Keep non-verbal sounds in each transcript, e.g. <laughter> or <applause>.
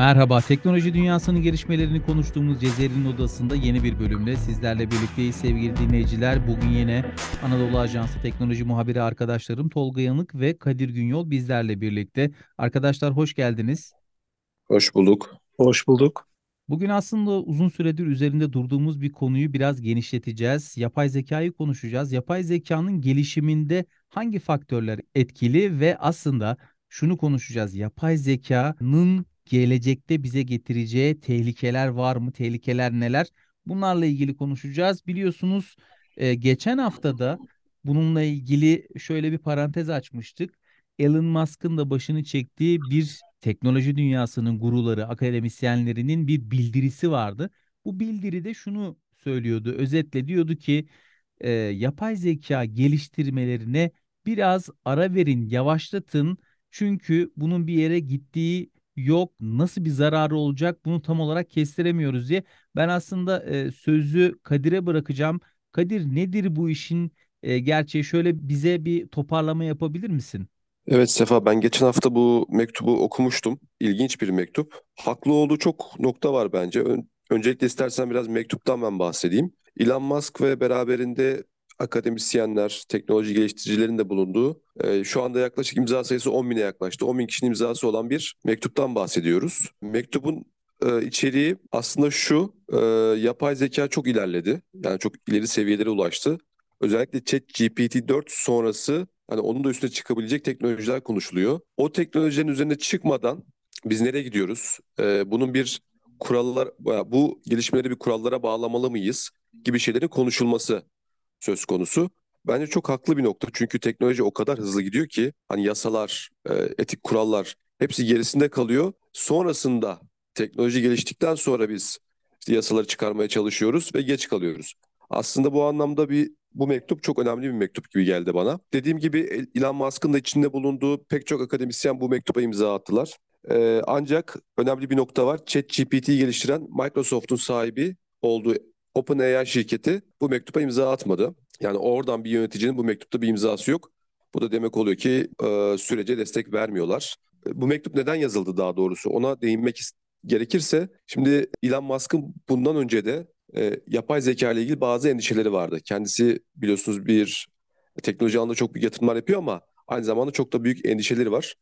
Merhaba, teknoloji dünyasının gelişmelerini konuştuğumuz Cezeri'nin odasında yeni bir bölümde sizlerle birlikteyiz sevgili dinleyiciler. Bugün yine Anadolu Ajansı teknoloji muhabiri arkadaşlarım Tolga Yanık ve Kadir Günyol bizlerle birlikte. Arkadaşlar hoş geldiniz. Hoş bulduk. Hoş bulduk. Bugün aslında uzun süredir üzerinde durduğumuz bir konuyu biraz genişleteceğiz. Yapay zekayı konuşacağız. Yapay zekanın gelişiminde hangi faktörler etkili ve aslında şunu konuşacağız. Yapay zekanın gelecekte bize getireceği tehlikeler var mı? Tehlikeler neler? Bunlarla ilgili konuşacağız. Biliyorsunuz e, geçen haftada bununla ilgili şöyle bir parantez açmıştık. Elon Musk'ın da başını çektiği bir teknoloji dünyasının guruları, akademisyenlerinin bir bildirisi vardı. Bu bildiride şunu söylüyordu. Özetle diyordu ki e, yapay zeka geliştirmelerine biraz ara verin, yavaşlatın. Çünkü bunun bir yere gittiği yok. Nasıl bir zararı olacak bunu tam olarak kestiremiyoruz diye. Ben aslında e, sözü Kadir'e bırakacağım. Kadir nedir bu işin e, gerçeği? Şöyle bize bir toparlama yapabilir misin? Evet Sefa ben geçen hafta bu mektubu okumuştum. İlginç bir mektup. Haklı olduğu çok nokta var bence. Ön- öncelikle istersen biraz mektuptan ben bahsedeyim. Elon Musk ve beraberinde akademisyenler, teknoloji geliştiricilerin de bulunduğu e, şu anda yaklaşık imza sayısı 10 bine yaklaştı. 10 bin kişinin imzası olan bir mektuptan bahsediyoruz. Mektubun e, içeriği aslında şu, e, yapay zeka çok ilerledi. Yani çok ileri seviyelere ulaştı. Özellikle ChatGPT 4 sonrası hani onun da üstüne çıkabilecek teknolojiler konuşuluyor. O teknolojilerin üzerine çıkmadan biz nereye gidiyoruz? Bunun bir kurallar, bu gelişmeleri bir kurallara bağlamalı mıyız gibi şeylerin konuşulması söz konusu. Bence çok haklı bir nokta. Çünkü teknoloji o kadar hızlı gidiyor ki hani yasalar, e, etik kurallar hepsi gerisinde kalıyor. Sonrasında teknoloji geliştikten sonra biz işte yasaları çıkarmaya çalışıyoruz ve geç kalıyoruz. Aslında bu anlamda bir bu mektup çok önemli bir mektup gibi geldi bana. Dediğim gibi Elon Musk'ın da içinde bulunduğu pek çok akademisyen bu mektuba imza attılar. Ee, ancak önemli bir nokta var. ChatGPT'yi geliştiren Microsoft'un sahibi olduğu OpenAI şirketi bu mektuba imza atmadı. Yani oradan bir yöneticinin bu mektupta bir imzası yok. Bu da demek oluyor ki e, sürece destek vermiyorlar. Bu mektup neden yazıldı daha doğrusu? Ona değinmek gerekirse şimdi Elon Musk'ın bundan önce de e, yapay zeka ile ilgili bazı endişeleri vardı. Kendisi biliyorsunuz bir teknoloji alanında çok büyük yatırımlar yapıyor ama aynı zamanda çok da büyük endişeleri var.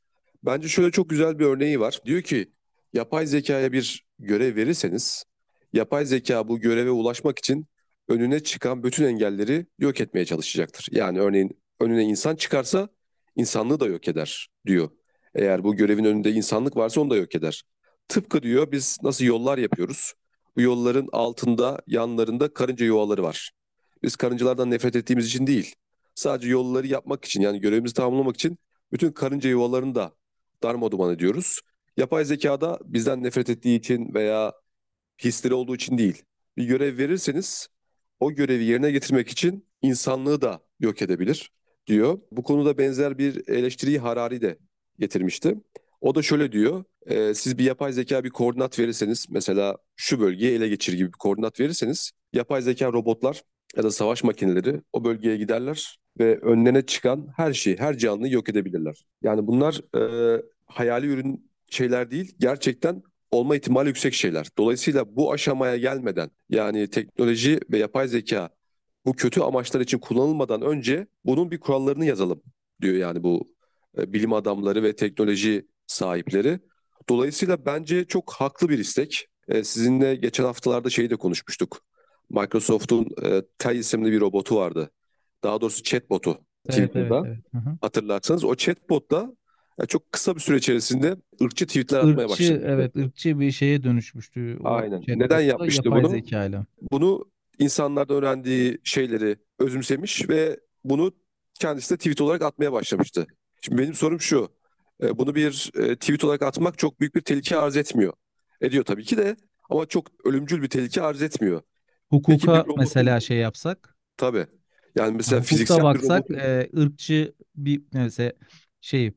Bence şöyle çok güzel bir örneği var. Diyor ki yapay zekaya bir görev verirseniz yapay zeka bu göreve ulaşmak için önüne çıkan bütün engelleri yok etmeye çalışacaktır. Yani örneğin önüne insan çıkarsa insanlığı da yok eder diyor. Eğer bu görevin önünde insanlık varsa onu da yok eder. Tıpkı diyor biz nasıl yollar yapıyoruz? Bu yolların altında, yanlarında karınca yuvaları var. Biz karıncalardan nefret ettiğimiz için değil, sadece yolları yapmak için yani görevimizi tamamlamak için bütün karınca yuvalarını da darmadağın ediyoruz. Yapay zekada bizden nefret ettiği için veya hisleri olduğu için değil. Bir görev verirseniz o görevi yerine getirmek için insanlığı da yok edebilir diyor. Bu konuda benzer bir eleştiriyi Harari de getirmişti. O da şöyle diyor. E, siz bir yapay zeka bir koordinat verirseniz mesela şu bölgeyi ele geçir gibi bir koordinat verirseniz yapay zeka robotlar ya da savaş makineleri o bölgeye giderler ve önlerine çıkan her şeyi, her canlıyı yok edebilirler. Yani bunlar e, hayali ürün şeyler değil, gerçekten olma ihtimali yüksek şeyler. Dolayısıyla bu aşamaya gelmeden yani teknoloji ve yapay zeka bu kötü amaçlar için kullanılmadan önce bunun bir kurallarını yazalım diyor yani bu e, bilim adamları ve teknoloji sahipleri. Dolayısıyla bence çok haklı bir istek. E, sizinle geçen haftalarda şeyi de konuşmuştuk. Microsoft'un e, Tay isimli bir robotu vardı. Daha doğrusu chatbotu Evet, evet, Twitter'da. evet. Hı hı. Hatırlarsanız o chatbot ya çok kısa bir süre içerisinde ırkçı tweetler atmaya Irkçı, başladı. evet, ırkçı bir şeye dönüşmüştü o Aynen. Neden chatbot da yapmıştı yapay bunu? zekayla. Bunu insanlardan öğrendiği şeyleri özümsemiş ve bunu kendisi de tweet olarak atmaya başlamıştı. Şimdi benim sorum şu. e, Bunu bir e, tweet olarak atmak çok büyük bir tehlike arz etmiyor. Ediyor tabii ki de ama çok ölümcül bir tehlike arz etmiyor. Peki bir Hukuka robotun mesela şey yapsak, tabii yani mesela hukukta fiziksel bir baksak robotun e, ırkçı bir mesela şey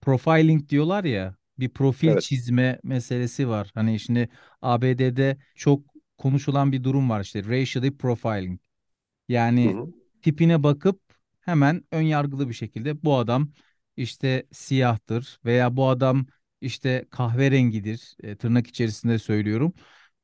profiling diyorlar ya bir profil evet. çizme meselesi var. Hani şimdi ABD'de çok konuşulan bir durum var işte racially profiling. Hı Yani hı. tipine bakıp hemen ön yargılı bir şekilde bu adam işte siyahtır veya bu adam işte kahverengidir. E, tırnak içerisinde söylüyorum.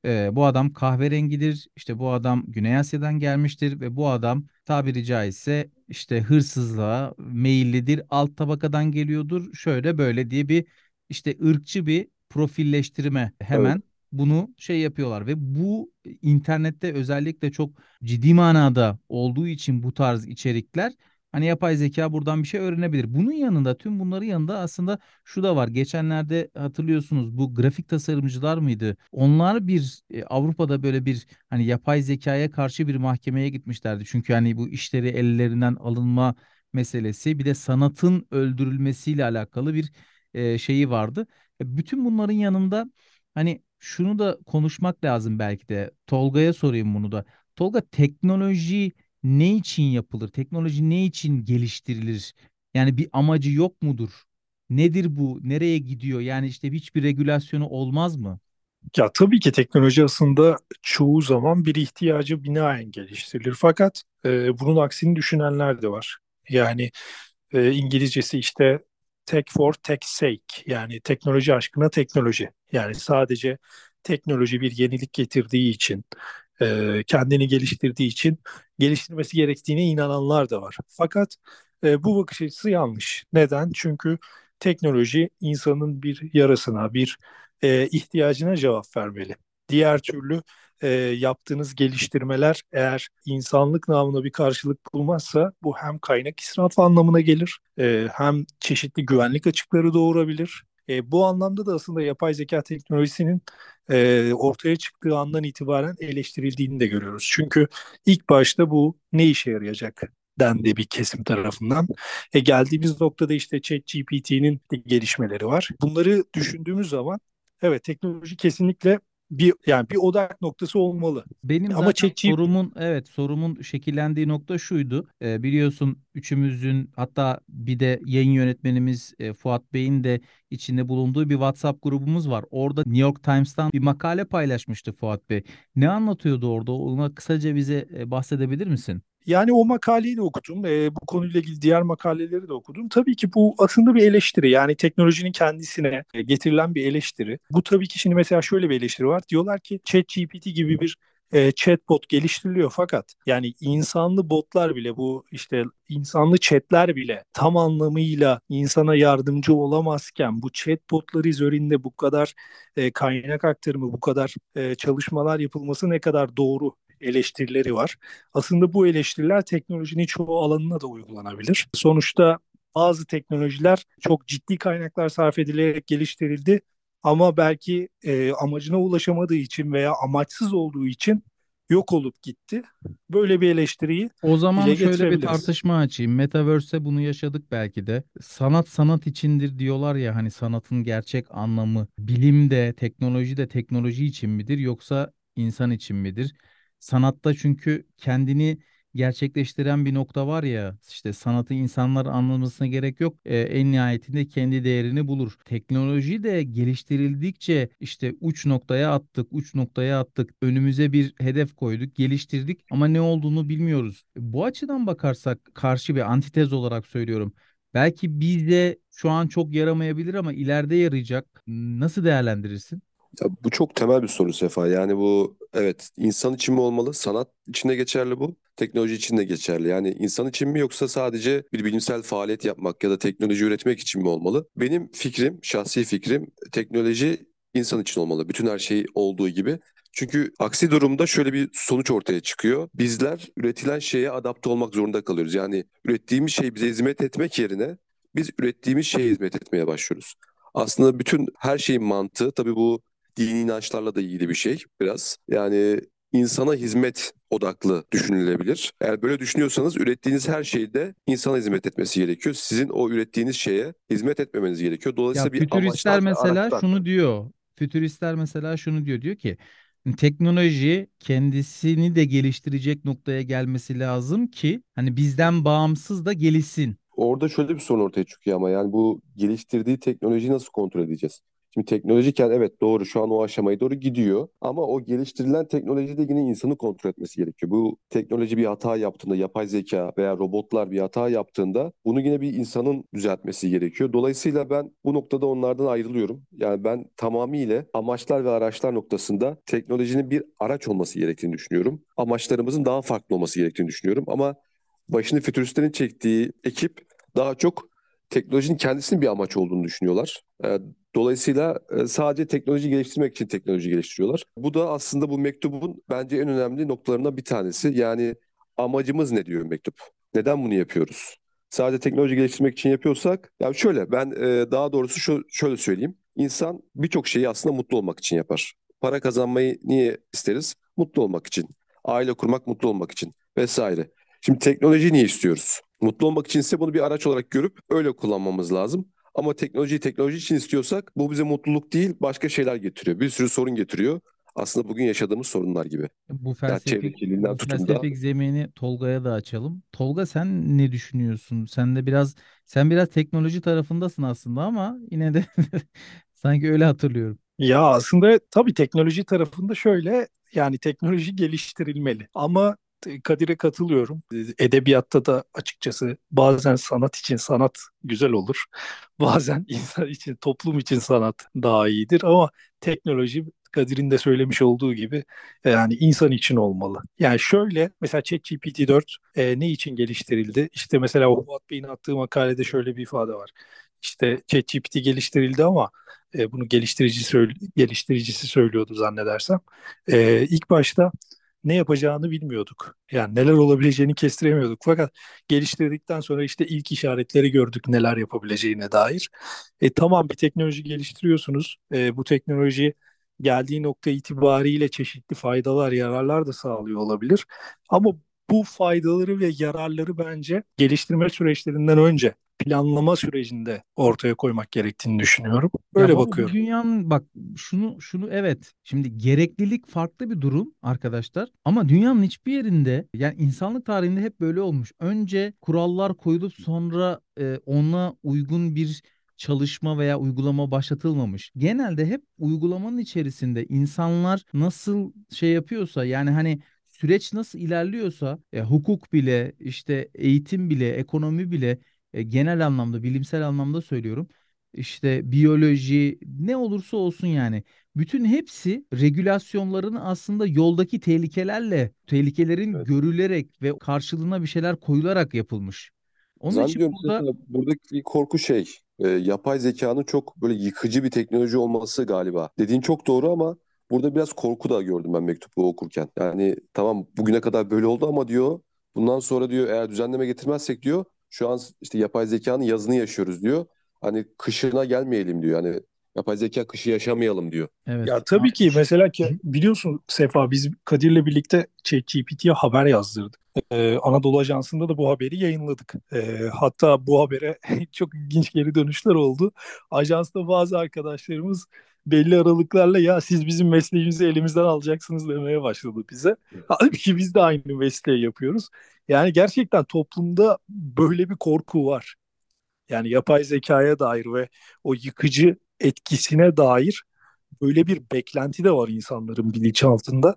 E, bu adam kahverengidir. İşte bu adam Güney Asya'dan gelmiştir ve bu adam tabiri caizse işte hırsızlığa meyillidir. Alt tabakadan geliyordur. Şöyle böyle diye bir işte ırkçı bir profilleştirme Evet. hemen bunu şey yapıyorlar ve bu internette özellikle çok ciddi manada olduğu için bu tarz içerikler hani yapay zeka buradan bir şey öğrenebilir. Bunun yanında tüm bunların yanında aslında şu da var. Geçenlerde hatırlıyorsunuz bu grafik tasarımcılar mıydı? Onlar bir e, Avrupa'da böyle bir hani yapay zekaya karşı bir mahkemeye gitmişlerdi. Çünkü hani bu işleri ellerinden alınma meselesi bir de sanatın öldürülmesiyle alakalı bir e, şeyi vardı. E, Bütün bunların yanında hani şunu da konuşmak lazım belki de. Tolga'ya sorayım bunu da. Tolga teknoloji ne için yapılır? Teknoloji ne için geliştirilir? Yani bir amacı yok mudur? Nedir bu? Nereye gidiyor? Yani işte hiçbir regülasyonu olmaz mı? Ya tabii ki teknoloji aslında çoğu zaman bir ihtiyacı binaen geliştirilir. Fakat e, bunun aksini düşünenler de var. Yani e, İngilizcesi işte tech for tech's sake yani teknoloji aşkına teknoloji. Yani sadece teknoloji bir yenilik getirdiği için, e, kendini geliştirdiği için geliştirmesi gerektiğine inananlar da var. Fakat e, bu bakış açısı yanlış. Neden? Çünkü teknoloji insanın bir yarasına, bir e, ihtiyacına cevap vermeli. Diğer türlü e, yaptığınız geliştirmeler eğer insanlık namına bir karşılık bulmazsa bu hem kaynak israfı anlamına gelir, e, hem çeşitli güvenlik açıkları doğurabilir. E, bu anlamda da aslında yapay zeka teknolojisinin e, ortaya çıktığı andan itibaren eleştirildiğini de görüyoruz. Çünkü ilk başta bu ne işe yarayacak dendi bir kesim tarafından. E, geldiğimiz noktada işte ChatGPT'nin gelişmeleri var. Bunları düşündüğümüz zaman evet teknoloji kesinlikle bir yani bir odak noktası olmalı. Benim Ama zaten ChatGPT sorumun evet sorumun şekillendiği nokta şuydu. Ee, biliyorsun üçümüzün hatta bir de yayın yönetmenimiz e, Fuat Bey'in de içinde bulunduğu bir WhatsApp grubumuz var. Orada New York Times'tan bir makale paylaşmıştı Fuat Bey. Ne anlatıyordu orada? Ona kısaca bize e, bahsedebilir misin? Yani o makaleyi de okudum. E, bu konuyla ilgili diğer makaleleri de okudum. Tabii ki bu aslında bir eleştiri. Yani teknolojinin kendisine e, getirilen bir eleştiri. Bu tabii ki şimdi mesela şöyle bir eleştiri var. Diyorlar ki ChatGPT gibi bir e, chatbot geliştiriliyor fakat yani insanlı botlar bile bu işte insanlı chatler bile tam anlamıyla insana yardımcı olamazken bu chatbotları üzerinde bu kadar e, kaynak aktarımı, bu kadar e, çalışmalar yapılması ne kadar doğru eleştirileri var. Aslında bu eleştiriler teknolojinin çoğu alanına da uygulanabilir. Sonuçta bazı teknolojiler çok ciddi kaynaklar sarf edilerek geliştirildi ama belki e, amacına ulaşamadığı için veya amaçsız olduğu için yok olup gitti. Böyle bir eleştiriyi O zaman dile şöyle bir tartışma açayım. Metaverse'te bunu yaşadık belki de. Sanat sanat içindir diyorlar ya hani sanatın gerçek anlamı bilim de teknoloji de teknoloji için midir yoksa insan için midir? Sanatta çünkü kendini gerçekleştiren bir nokta var ya işte sanatı insanlar anlamasına gerek yok. Ee, en nihayetinde kendi değerini bulur. Teknoloji de geliştirildikçe işte uç noktaya attık, uç noktaya attık. Önümüze bir hedef koyduk, geliştirdik ama ne olduğunu bilmiyoruz. Bu açıdan bakarsak karşı bir antitez olarak söylüyorum. Belki bize şu an çok yaramayabilir ama ileride yarayacak. Nasıl değerlendirirsin? Ya bu çok temel bir soru Sefa. Yani bu evet insan için mi olmalı? Sanat için de geçerli bu. Teknoloji için de geçerli. Yani insan için mi yoksa sadece bir bilimsel faaliyet yapmak ya da teknoloji üretmek için mi olmalı? Benim fikrim, şahsi fikrim teknoloji insan için olmalı. Bütün her şey olduğu gibi. Çünkü aksi durumda şöyle bir sonuç ortaya çıkıyor. Bizler üretilen şeye adapte olmak zorunda kalıyoruz. Yani ürettiğimiz şey bize hizmet etmek yerine biz ürettiğimiz şeye hizmet etmeye başlıyoruz. Aslında bütün her şeyin mantığı tabii bu dini inançlarla da ilgili bir şey biraz. Yani insana hizmet odaklı düşünülebilir. Eğer böyle düşünüyorsanız ürettiğiniz her şeyde insana hizmet etmesi gerekiyor. Sizin o ürettiğiniz şeye hizmet etmemeniz gerekiyor. Ya Dolayısıyla bir fütüristler mesela araçlar. şunu diyor. Fütüristler mesela şunu diyor. Diyor ki teknoloji kendisini de geliştirecek noktaya gelmesi lazım ki hani bizden bağımsız da gelişsin. Orada şöyle bir sorun ortaya çıkıyor ama yani bu geliştirdiği teknolojiyi nasıl kontrol edeceğiz? Şimdi teknolojiken evet doğru şu an o aşamaya doğru gidiyor ama o geliştirilen teknolojide yine insanı kontrol etmesi gerekiyor. Bu teknoloji bir hata yaptığında, yapay zeka veya robotlar bir hata yaptığında bunu yine bir insanın düzeltmesi gerekiyor. Dolayısıyla ben bu noktada onlardan ayrılıyorum. Yani ben tamamıyla amaçlar ve araçlar noktasında teknolojinin bir araç olması gerektiğini düşünüyorum. Amaçlarımızın daha farklı olması gerektiğini düşünüyorum ama başını fütüristlerin çektiği ekip daha çok teknolojinin kendisinin bir amaç olduğunu düşünüyorlar. Ee, dolayısıyla e, sadece teknoloji geliştirmek için teknoloji geliştiriyorlar. Bu da aslında bu mektubun bence en önemli noktalarından bir tanesi. Yani amacımız ne diyor mektup? Neden bunu yapıyoruz? Sadece teknoloji geliştirmek için yapıyorsak, ya şöyle ben e, daha doğrusu şöyle söyleyeyim. İnsan birçok şeyi aslında mutlu olmak için yapar. Para kazanmayı niye isteriz? Mutlu olmak için. Aile kurmak mutlu olmak için vesaire. Şimdi teknolojiyi niye istiyoruz? Mutlu olmak için ise bunu bir araç olarak görüp öyle kullanmamız lazım. Ama teknolojiyi teknoloji için istiyorsak bu bize mutluluk değil başka şeyler getiriyor. Bir sürü sorun getiriyor. Aslında bugün yaşadığımız sorunlar gibi. Bu felsefik, bu felsefik zemini Tolga'ya da açalım. Tolga sen ne düşünüyorsun? Sen de biraz sen biraz teknoloji tarafındasın aslında ama yine de <laughs> sanki öyle hatırlıyorum. Ya aslında tabii teknoloji tarafında şöyle yani teknoloji geliştirilmeli ama Kadir'e katılıyorum. Edebiyatta da açıkçası bazen sanat için sanat güzel olur. <laughs> Bazen insan için, toplum için sanat daha iyidir ama teknoloji Kadir'in de söylemiş olduğu gibi yani insan için olmalı. Yani şöyle mesela ChatGPT 4 e, ne için geliştirildi? İşte mesela Fuat Bey'in attığı makalede şöyle bir ifade var. İşte ChatGPT geliştirildi ama e, bunu geliştirici söyle, geliştiricisi söylüyordu zannedersem. E, ilk başta ne yapacağını bilmiyorduk. Yani neler olabileceğini kestiremiyorduk. Fakat geliştirdikten sonra işte ilk işaretleri gördük neler yapabileceğine dair. E, tamam bir teknoloji geliştiriyorsunuz. E, bu teknoloji geldiği nokta itibariyle çeşitli faydalar, yararlar da sağlıyor olabilir. Ama bu faydaları ve yararları bence geliştirme süreçlerinden önce planlama sürecinde ortaya koymak gerektiğini düşünüyorum. Böyle ya bakıyorum. Dünyanın bak şunu şunu evet. Şimdi gereklilik farklı bir durum arkadaşlar. Ama dünyanın hiçbir yerinde yani insanlık tarihinde hep böyle olmuş. Önce kurallar koyulup sonra e, ona uygun bir çalışma veya uygulama başlatılmamış. Genelde hep uygulamanın içerisinde insanlar nasıl şey yapıyorsa yani hani süreç nasıl ilerliyorsa e, hukuk bile işte eğitim bile ekonomi bile e, genel anlamda bilimsel anlamda söylüyorum işte biyoloji ne olursa olsun yani bütün hepsi regülasyonların aslında yoldaki tehlikelerle tehlikelerin evet. görülerek ve karşılığına bir şeyler koyularak yapılmış. Onun için burada buradaki korku şey e, yapay zekanın çok böyle yıkıcı bir teknoloji olması galiba. Dediğin çok doğru ama burada biraz korku da gördüm ben mektubu okurken. Yani tamam bugüne kadar böyle oldu ama diyor bundan sonra diyor eğer düzenleme getirmezsek diyor şu an işte yapay zekanın yazını yaşıyoruz diyor. Hani kışına gelmeyelim diyor. Hani yapay zeka kışı yaşamayalım diyor. Evet. Ya tabii ki mesela ki biliyorsun Sefa biz Kadir'le birlikte ChatGPT'ye haber yazdırdık. Ee, Anadolu Ajansı'nda da bu haberi yayınladık. Ee, hatta bu habere <laughs> çok ilginç geri dönüşler oldu. Ajansta bazı arkadaşlarımız belli aralıklarla ya siz bizim mesleğimizi elimizden alacaksınız demeye başladı bize. Halbuki biz de aynı mesleği yapıyoruz. Yani gerçekten toplumda böyle bir korku var. Yani yapay zekaya dair ve o yıkıcı etkisine dair böyle bir beklenti de var insanların bilinçaltında.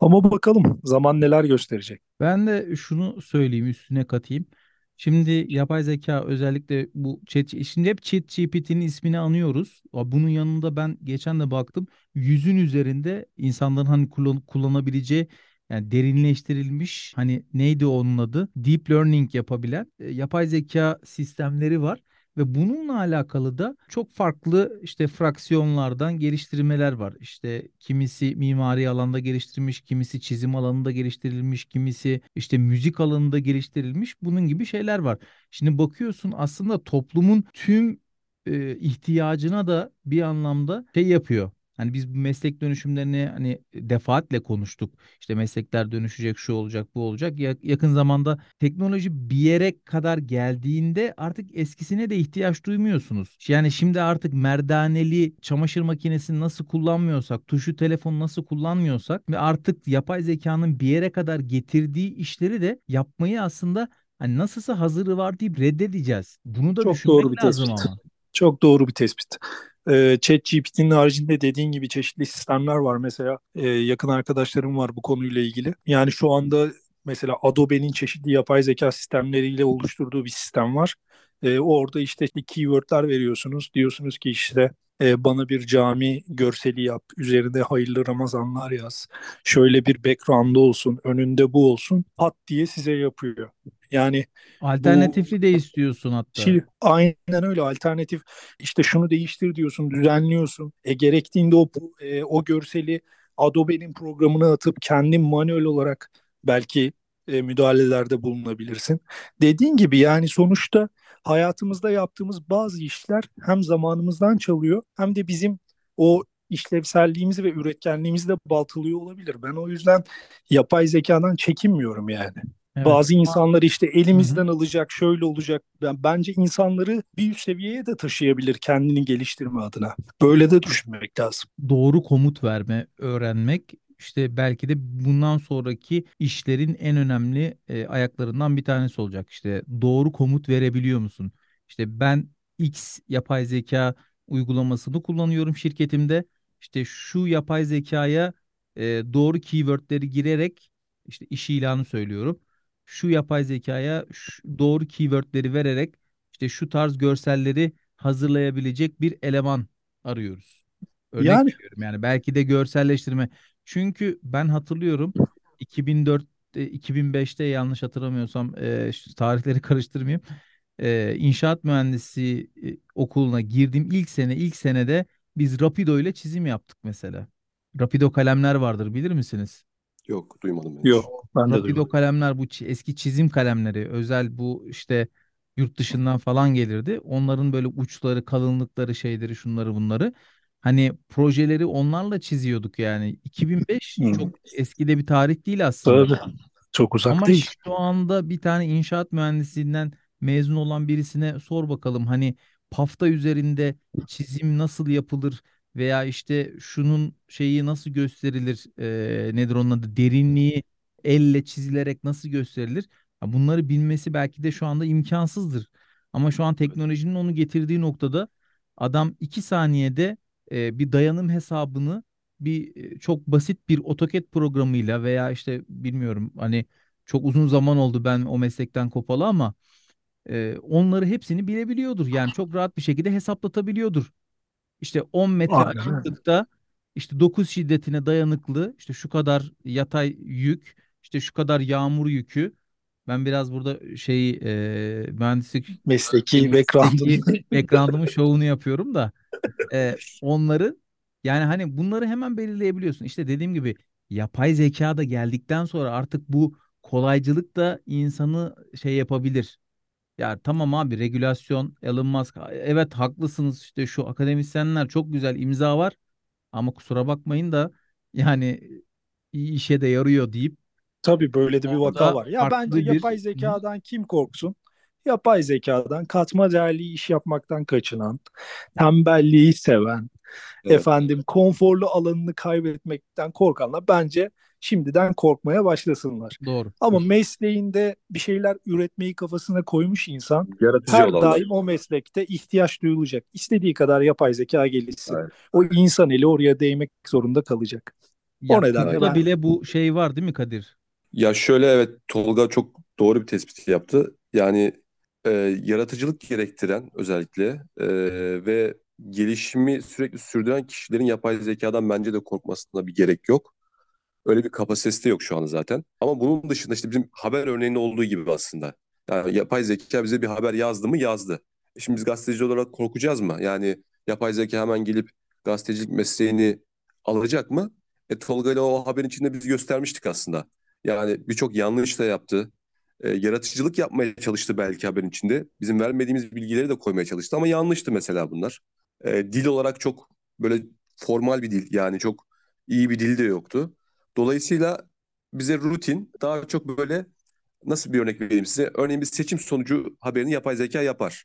Ama bakalım zaman neler gösterecek. Ben de şunu söyleyeyim üstüne katayım. Şimdi yapay zeka özellikle bu chat şimdi hep chat GPT'nin ismini anıyoruz. Bunun yanında ben geçen de baktım yüzün üzerinde insanların hani kullan kullanabileceği yani derinleştirilmiş hani neydi onun adı? Deep learning yapabilen e, yapay zeka sistemleri var. Ve bununla alakalı da çok farklı işte fraksiyonlardan geliştirmeler var. İşte kimisi mimari alanda geliştirilmiş, kimisi çizim alanında geliştirilmiş, kimisi işte müzik alanında geliştirilmiş. Bunun gibi şeyler var. Şimdi bakıyorsun aslında toplumun tüm e, ihtiyacına da bir anlamda şey yapıyor. Hani biz bu meslek dönüşümlerini hani defaatle konuştuk. İşte meslekler dönüşecek, şu olacak, bu olacak. Ya, yakın zamanda teknoloji bir yere kadar geldiğinde artık eskisine de ihtiyaç duymuyorsunuz. Yani şimdi artık merdaneli çamaşır makinesini nasıl kullanmıyorsak, tuşu telefon nasıl kullanmıyorsak ve artık yapay zekanın bir yere kadar getirdiği işleri de yapmayı aslında hani nasılsa hazırı var deyip reddedeceğiz. Bunu da Çok düşünmek doğru bir lazım tespit. ama. Çok doğru bir tespit. E, ChatGPT'nin haricinde dediğin gibi çeşitli sistemler var. Mesela e, yakın arkadaşlarım var bu konuyla ilgili. Yani şu anda mesela Adobe'nin çeşitli yapay zeka sistemleriyle oluşturduğu bir sistem var. E, orada işte keywordler veriyorsunuz. Diyorsunuz ki işte e, bana bir cami görseli yap. Üzerinde hayırlı Ramazanlar yaz. Şöyle bir background olsun. Önünde bu olsun. Pat diye size yapıyor. Yani bu Alternatifli de istiyorsun hatta. Çi- aynen öyle alternatif işte şunu değiştir diyorsun düzenliyorsun e, gerektiğinde o e, o görseli Adobe'nin programına atıp kendin manuel olarak belki e, müdahalelerde bulunabilirsin. Dediğin gibi yani sonuçta hayatımızda yaptığımız bazı işler hem zamanımızdan çalıyor hem de bizim o işlevselliğimizi ve üretkenliğimizi de baltalıyor olabilir. Ben o yüzden yapay zekadan çekinmiyorum yani. Evet. Bazı insanlar işte elimizden alacak, şöyle olacak. Ben, bence insanları bir üst seviyeye de taşıyabilir kendini geliştirme adına. Böyle de düşünmek lazım. doğru komut verme, öğrenmek işte belki de bundan sonraki işlerin en önemli e, ayaklarından bir tanesi olacak. İşte doğru komut verebiliyor musun? İşte ben X yapay zeka uygulamasını kullanıyorum şirketimde. İşte şu yapay zekaya e, doğru keywordleri girerek işte iş ilanı söylüyorum. Şu yapay zekaya şu- doğru keywordleri vererek işte şu tarz görselleri hazırlayabilecek bir eleman arıyoruz. Örnek Yani veriyorum yani belki de görselleştirme. Çünkü ben hatırlıyorum 2004'te 2005'te yanlış hatırlamıyorsam e, şu tarihleri <laughs> karıştırmayayım. E, inşaat mühendisi e, okuluna girdiğim ilk sene ilk senede biz Rapido ile çizim yaptık mesela. Rapido kalemler vardır bilir misiniz? Yok duymadım henüz. yok ben de Rapido duymadım. kalemler bu eski çizim kalemleri özel bu işte yurt dışından falan gelirdi. Onların böyle uçları, kalınlıkları, şeyleri, şunları bunları. Hani projeleri onlarla çiziyorduk yani. 2005 Hı. çok eskide bir tarih değil aslında. Tabii çok uzak Ama değil. şu anda bir tane inşaat mühendisliğinden mezun olan birisine sor bakalım hani pafta üzerinde çizim nasıl yapılır veya işte şunun şeyi nasıl gösterilir eee, nedir onun adı derinliği elle çizilerek nasıl gösterilir? Ya bunları bilmesi belki de şu anda imkansızdır. Ama şu an teknolojinin onu getirdiği noktada adam iki saniyede eee, bir dayanım hesabını bir e, çok basit bir AutoCAD programıyla veya işte bilmiyorum hani çok uzun zaman oldu ben o meslekten kopalı ama e, onları hepsini bilebiliyordur. Yani çok rahat bir şekilde hesaplatabiliyordur. İşte 10 metre Aynen açıklıkta işte 9 şiddetine dayanıklı işte şu kadar yatay yük işte şu kadar yağmur yükü. Ben biraz burada şeyi e, mühendislik Mesleki mesleki background'ımın şovunu yapıyorum da <laughs> e, onları yani hani bunları hemen belirleyebiliyorsun. İşte dediğim gibi yapay zeka da geldikten sonra artık bu kolaycılık da insanı şey yapabilir. Ya tamam abi regülasyon Elon Musk evet haklısınız işte şu akademisyenler çok güzel imza var ama kusura bakmayın da yani iyi işe de yarıyor deyip Tabii böyle de bir vaka var. Ya bence yapay bir zekadan kim korksun? Yapay zekadan katma değerli iş yapmaktan kaçınan, tembelliği seven, Evet. efendim konforlu alanını kaybetmekten korkanlar bence şimdiden korkmaya başlasınlar. doğru. Ama mesleğinde bir şeyler üretmeyi kafasına koymuş insan Yaratıcı her olanlar. daim o meslekte ihtiyaç duyulacak. İstediği kadar yapay zeka gelişsin. Aynen. O insan eli oraya değmek zorunda kalacak. O Ya nedenle tıpta ben bile bu şey var değil mi Kadir? Ya şöyle evet Tolga çok doğru bir tespit yaptı. Yani e, yaratıcılık gerektiren özellikle e, ve gelişimi sürekli sürdüren kişilerin yapay zekadan bence de korkmasına bir gerek yok. Öyle bir kapasitesi de yok şu an zaten. Ama bunun dışında işte bizim haber örneğinde olduğu gibi aslında. Yani yapay zeka bize bir haber yazdı mı yazdı. E Şimdi biz gazeteci olarak korkacağız mı? Yani yapay zeka hemen gelip gazetecilik mesleğini alacak mı? E Tolga ile o haberin içinde biz göstermiştik aslında. Yani birçok yanlış da yaptı. E, yaratıcılık yapmaya çalıştı belki haberin içinde. Bizim vermediğimiz bilgileri de koymaya çalıştı ama yanlıştı mesela bunlar. E, dil olarak çok böyle formal bir dil yani çok iyi bir dil de yoktu. Dolayısıyla bize rutin daha çok böyle nasıl bir örnek vereyim size? Örneğin bir seçim sonucu haberini yapay zeka yapar.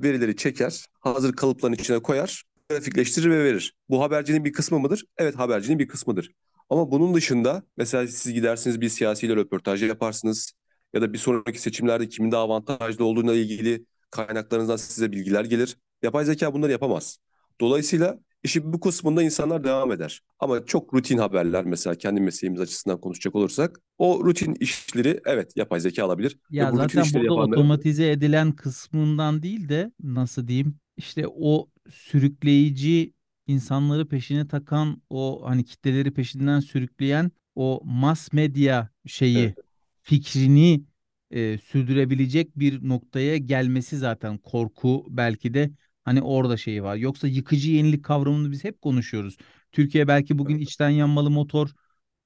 Verileri çeker, hazır kalıpların içine koyar, grafikleştirir ve verir. Bu habercinin bir kısmı mıdır? Evet habercinin bir kısmıdır. Ama bunun dışında mesela siz gidersiniz bir siyasiyle röportaj yaparsınız ya da bir sonraki seçimlerde kimin daha avantajlı olduğuna ilgili kaynaklarınızdan size bilgiler gelir. Yapay zeka bunları yapamaz. Dolayısıyla işin bu kısmında insanlar devam eder. Ama çok rutin haberler mesela kendi mesleğimiz açısından konuşacak olursak o rutin işleri evet yapay zeka alabilir. Ya Ve bu zaten burada yapanları- otomatize edilen kısmından değil de nasıl diyeyim işte o sürükleyici insanları peşine takan o hani kitleleri peşinden sürükleyen o mass medya şeyi Evet. Fikrini e, sürdürebilecek bir noktaya gelmesi zaten korku belki de hani orada şeyi var. Yoksa yıkıcı yenilik kavramını biz hep konuşuyoruz. Türkiye belki bugün içten yanmalı motor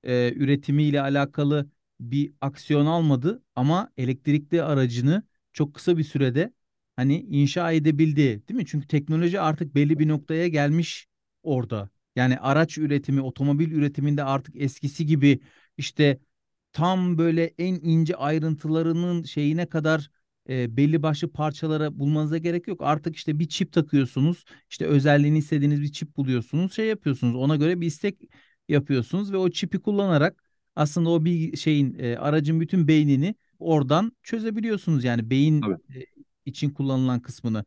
e, üretimiyle alakalı bir aksiyon almadı ama elektrikli aracını çok kısa bir sürede hani inşa edebildi, değil mi? Çünkü teknoloji artık belli bir noktaya gelmiş orada. Yani araç üretimi, otomobil üretiminde artık eskisi gibi işte tam böyle en ince ayrıntılarının şeyine kadar e, belli başlı parçalara bulmanıza gerek yok. Artık işte bir çip takıyorsunuz. işte özelliğini istediğiniz bir çip buluyorsunuz. Şey yapıyorsunuz. Ona göre bir istek yapıyorsunuz ve o çipi kullanarak aslında o bir şeyin e, aracın bütün beynini oradan çözebiliyorsunuz. Yani beyin e, için kullanılan kısmını.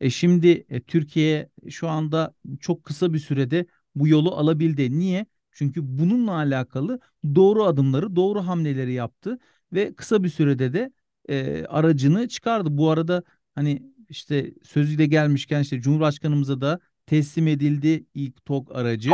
E şimdi e, Türkiye şu anda çok kısa bir sürede bu yolu alabildi. Niye? Çünkü bununla alakalı doğru adımları, doğru hamleleri yaptı ve kısa bir sürede de e, aracını çıkardı. Bu arada hani işte sözüyle gelmişken işte Cumhurbaşkanımıza da teslim edildi ilk TOG aracı.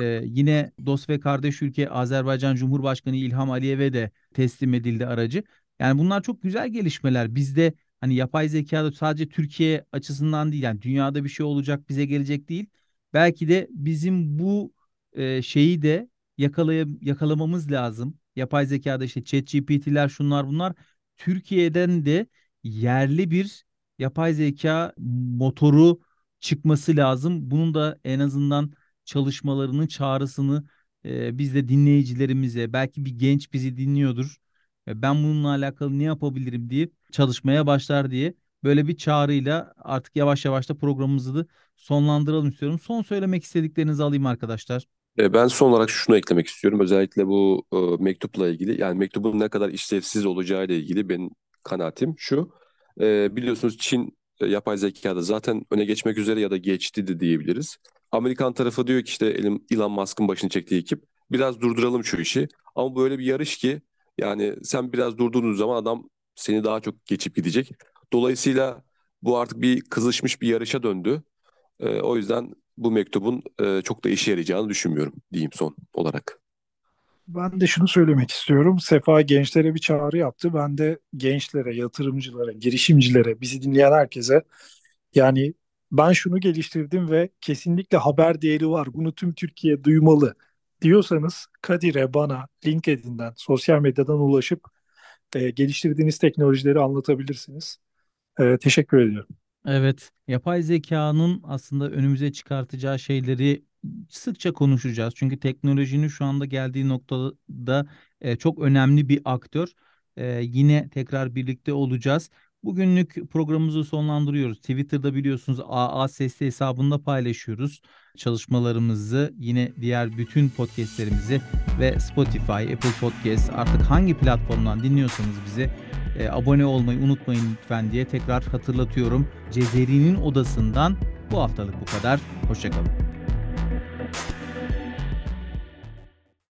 E, yine dost ve kardeş ülke Azerbaycan Cumhurbaşkanı İlham Aliyev'e de teslim edildi aracı. Yani bunlar çok güzel gelişmeler. Bizde hani yapay zekada sadece Türkiye açısından değil yani dünyada bir şey olacak bize gelecek değil. Belki de bizim bu e, şeyi de yakalaya, yakalamamız lazım. Yapay zekada işte ChatGPT'ler şunlar bunlar Türkiye'den de yerli bir yapay zeka motoru çıkması lazım. Bunun da en azından çalışmalarının çağrısını e, biz de dinleyicilerimize belki bir genç bizi dinliyordur. E, ben bununla alakalı ne yapabilirim diye çalışmaya başlar diye böyle bir çağrıyla artık yavaş yavaş da programımızı da sonlandıralım istiyorum. Son söylemek istediklerinizi alayım arkadaşlar. E, Ben son olarak şunu eklemek istiyorum. Özellikle bu e, mektupla ilgili yani mektubun ne kadar işlevsiz olacağı ile ilgili benim kanaatim şu. E, biliyorsunuz Çin e, yapay zekada zaten öne geçmek üzere ya da geçti de diyebiliriz. Amerikan tarafı diyor ki işte Elon Elon Musk'ın başını çektiği ekip biraz durduralım şu işi. Ama böyle bir yarış ki yani sen biraz durduğun zaman adam seni daha çok geçip gidecek. Dolayısıyla bu artık bir kızışmış bir yarışa döndü. E, o yüzden bu mektubun e, çok da işe yarayacağını düşünmüyorum diyeyim son olarak. Ben de şunu söylemek istiyorum. Sefa gençlere bir çağrı yaptı. Ben de gençlere, yatırımcılara, girişimcilere, bizi dinleyen herkese yani ben şunu geliştirdim ve kesinlikle haber değeri var. Bunu tüm Türkiye duymalı diyorsanız Kadir'e, bana, LinkedIn'den, sosyal medyadan ulaşıp e, geliştirdiğiniz teknolojileri anlatabilirsiniz. E, teşekkür ediyorum. Evet, yapay zekanın aslında önümüze çıkartacağı şeyleri sıkça konuşacağız. Çünkü teknolojinin şu anda geldiği noktada e, çok önemli bir aktör. E, yine tekrar birlikte olacağız. Bugünlük programımızı sonlandırıyoruz. Twitter'da biliyorsunuz AA Sesli hesabında paylaşıyoruz çalışmalarımızı. Yine diğer bütün podcastlerimizi ve Spotify, Apple Podcast artık hangi platformdan dinliyorsanız bize e, abone olmayı unutmayın lütfen diye tekrar hatırlatıyorum. Cezeri'nin odasından bu haftalık bu kadar. Hoşçakalın.